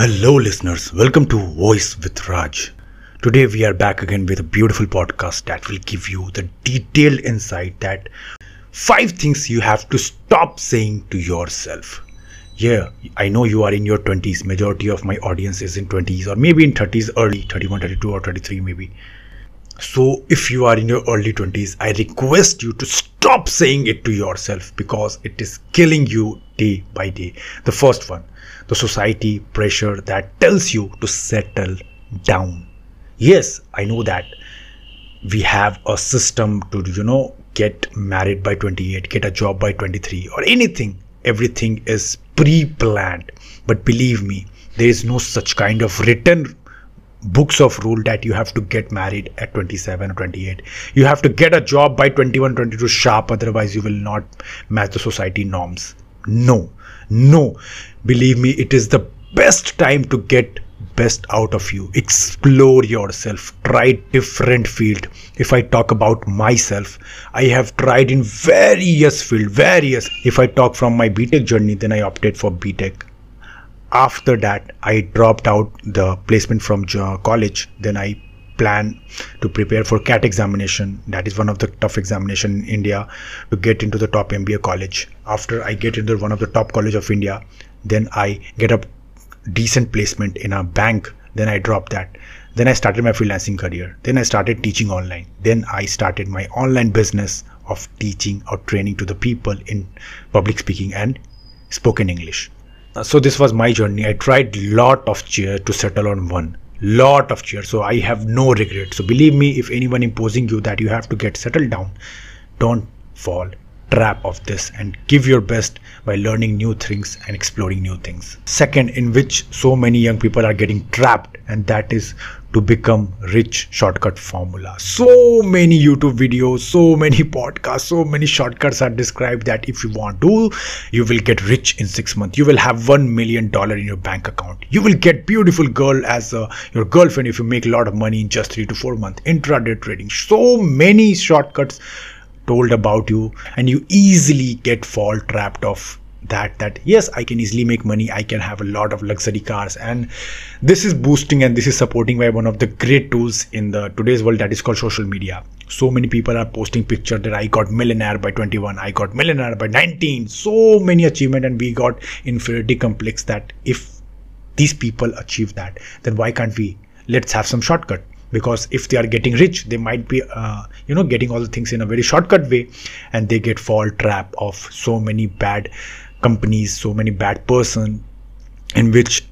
Hello, listeners. Welcome to Voice with Raj. Today, we are back again with a beautiful podcast that will give you the detailed insight that five things you have to stop saying to yourself. Yeah, I know you are in your 20s. Majority of my audience is in 20s or maybe in 30s, early 31, 32, or 33, maybe. So, if you are in your early 20s, I request you to stop saying it to yourself because it is killing you day by day. The first one, the society pressure that tells you to settle down. Yes, I know that we have a system to, you know, get married by 28, get a job by 23, or anything. Everything is pre planned. But believe me, there is no such kind of written books of rule that you have to get married at 27 or 28 you have to get a job by 21 22 sharp otherwise you will not match the society norms no. No. Believe me it is the best time to get best out of you. Explore yourself. Try different field. If i talk about myself i have tried in various field various. If i talk from my btech journey then i opted for btech after that i dropped out the placement from college. Then i plan to prepare for cat examination. That is one of the tough examination in india. To get into the top mba college. After i get into one of the top college of india then i get a decent placement in a bank. Then i drop that. Then i started my freelancing career. Then i started teaching online. Then i started my online business of teaching or training to the people in public speaking and spoken english. So this was my journey. I tried lot of chair to settle on one lot of chair so i have no regret. So believe me if anyone imposing you that you have to get settled down don't fall trap of this and give your best by learning new things and exploring new things. Second in which so many young people are getting trapped and that is to become rich shortcut formula. So many youtube videos so many podcasts so many shortcuts are described that if you want to you will get rich in 6 months. You will have 1 million dollar in your bank account. You will get beautiful girl as uh, your girlfriend if you make a lot of money in just 3 to 4 months. Intraday trading. So many shortcuts told about you and you easily get fall trapped of that that yes i can easily make money i can have a lot of luxury cars. And this is boosting and this is supporting by one of the great tools in the today's world that is called social media. So many people are posting picture that i got millionaire by 21 i got millionaire by 19 so many achievement and we got inferiority complex that if these people achieve that then why can't we? Let's have some shortcut because if they are getting rich they might be uh, you know getting all the things in a very shortcut way and they get fall trap of so many bad companies so many bad person in which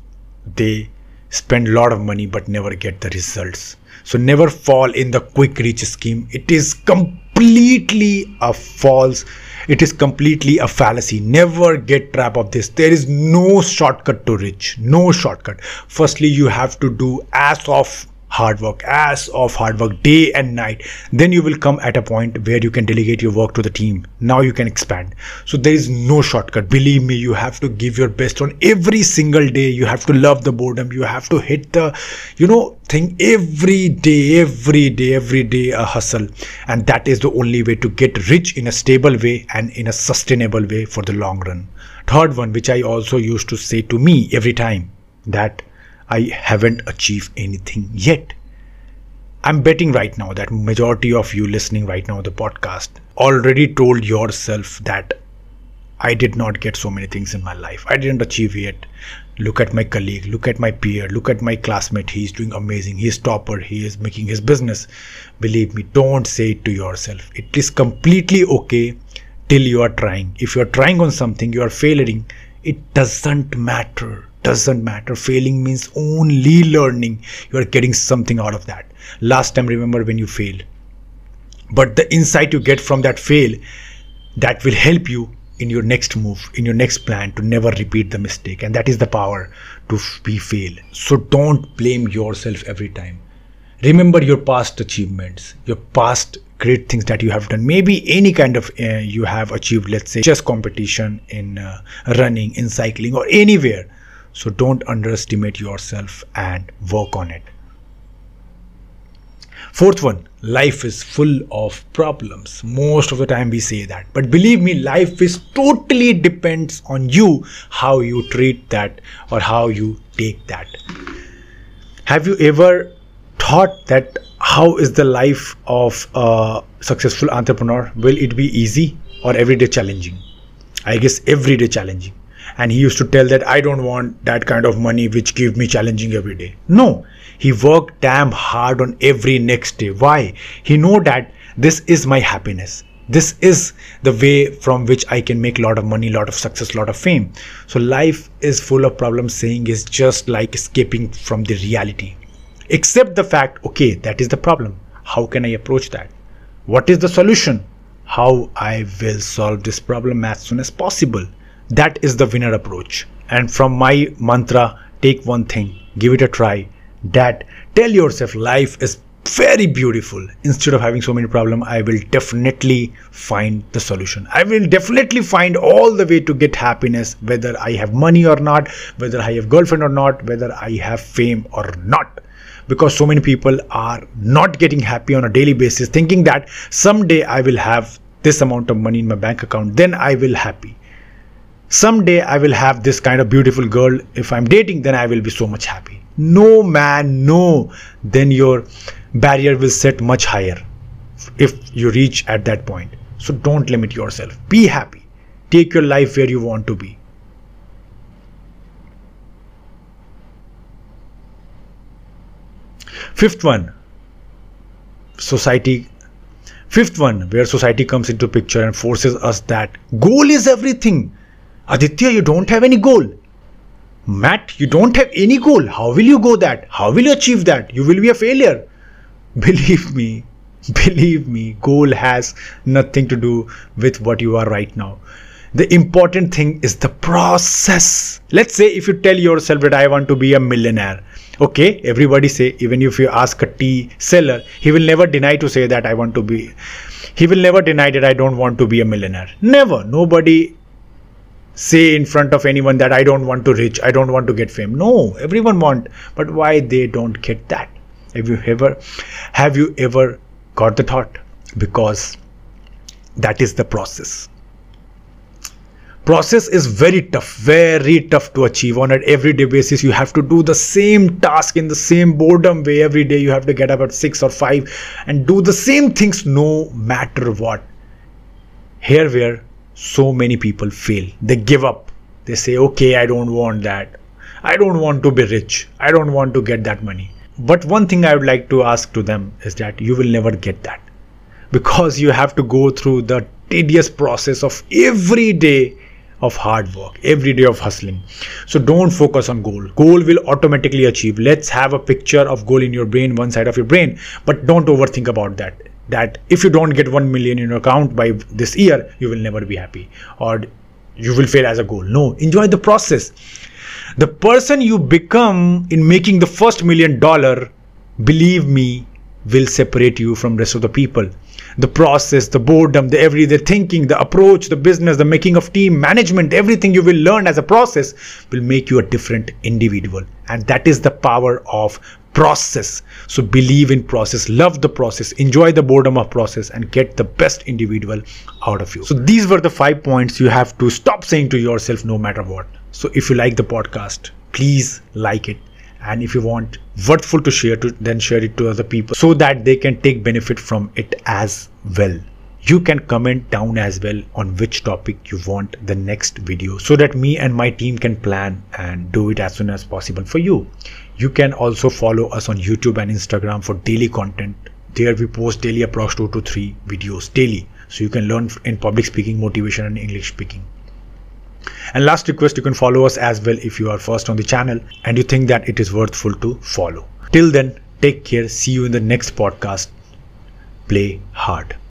they spend a lot of money but never get the results. So never fall in the quick reach scheme. It is completely a false it is completely a fallacy. Never get trap of this. There is no shortcut to rich. No shortcut. Firstly you have to do as of hard work as of hard work day and night then you will come at a point where you can delegate your work to the team. Now you can expand. So there is no shortcut. Believe me you have to give your best on every single day. You have to love the boredom. You have to hit the you know thing every day every day every day a hustle. And that is the only way to get rich in a stable way and in a sustainable way for the long run. Third one which i also used to say to me every time that I haven't achieved anything yet. I'm betting right now that majority of you listening right now the podcast already told yourself that I did not get so many things in my life. I didn't achieve yet. Look at my colleague, look at my peer, look at my classmate. He's doing amazing. He's topper. He is making his business. Believe me, don't say it to yourself. It is completely okay till you are trying. If you are trying on something, you are failing. It doesn't matter doesn't matter. Failing means only learning. You are getting something out of that. Last time remember when you failed. But the insight you get from that fail that will help you in your next move in your next plan to never repeat the mistake. And that is the power to be fail. So don't blame yourself every time. Remember your past achievements your past great things that you have done. Maybe any kind of uh, you have achieved let's say chess competition in uh, running in cycling or anywhere so don't underestimate yourself and work on it. Fourth one, life is full of problems. Most of the time we say that. But believe me, life is totally depends on you how you treat that or how you take that. Have you ever thought that how is the life of a successful entrepreneur? Will it be easy or everyday challenging? I guess everyday challenging. And he used to tell that I don't want that kind of money which give me challenging every day. No, he worked damn hard on every next day. Why? He know that this is my happiness. This is the way from which I can make a lot of money, lot of success, lot of fame. So life is full of problems saying is just like escaping from the reality. Accept the fact, okay, that is the problem. How can I approach that? What is the solution? How I will solve this problem as soon as possible. That is the winner approach. And from my mantra, take one thing, give it a try. That tell yourself life is very beautiful instead of having so many problems i will definitely find the solution i will definitely find all the way to get happiness whether i have money or not whether i have girlfriend or not whether i have fame or not because so many people are not getting happy on a daily basis thinking that someday i will have this amount of money in my bank account then i will happy someday i will have this kind of beautiful girl. If i'm dating then i will be so much happy. No man no. Then your barrier will set much higher if you reach at that point. So don't limit yourself. Be happy. Take your life where you want to be. Fifth one, society. Fifth one, where society comes into picture and forces us that goal is everything. Aditya, you don't have any goal. Matt, you don't have any goal. How will you go that? How will you achieve that? You will be a failure. Believe me, believe me, goal has nothing to do with what you are right now. The important thing is the process. Let's say if you tell yourself that I want to be a millionaire, okay everybody say even if you ask a tea seller he will never deny to say that i want to be he will never deny that i don't want to be a millionaire never nobody say in front of anyone that i don't want to reach i don't want to get fame. No everyone want. But why they don't get that? Have you ever have you ever got the thought? Because that is the process. Process is very tough very tough to achieve. On an everyday basis you have to do the same task in the same boredom way every day. You have to get up at 6 or 5 and do the same things no matter what. Here where so many people fail. They give up. They say okay i don't want that. I don't want to be rich. I don't want to get that money. But one thing i would like to ask to them is that you will never get that. Because you have to go through the tedious process of every day of hard work every day of hustling. So don't focus on goal. Goal will automatically achieve. Let's have a picture of goal in your brain one side of your brain. But don't overthink about that that if you don't get 1 million in your account by this year you will never be happy or you will fail as a goal. No enjoy the process. The person you become in making the first million dollar believe me will separate you from rest of the people. The process, the boredom, the everyday thinking, the approach, the business, the making of team, management, everything you will learn as a process will make you a different individual. And that is the power of process. So believe in process, love the process, enjoy the boredom of process and get the best individual out of you. So these were the five points you have to stop saying to yourself no matter what. So if you like the podcast, please like it and if you want worthful to share to then share it to other people so that they can take benefit from it as well you can comment down as well on which topic you want the next video so that me and my team can plan and do it as soon as possible for you you can also follow us on youtube and instagram for daily content there we post daily approx 2 to 3 videos daily so you can learn in public speaking motivation and english speaking and last request, you can follow us as well if you are first on the channel and you think that it is worthful to follow. Till then, take care. See you in the next podcast. Play hard.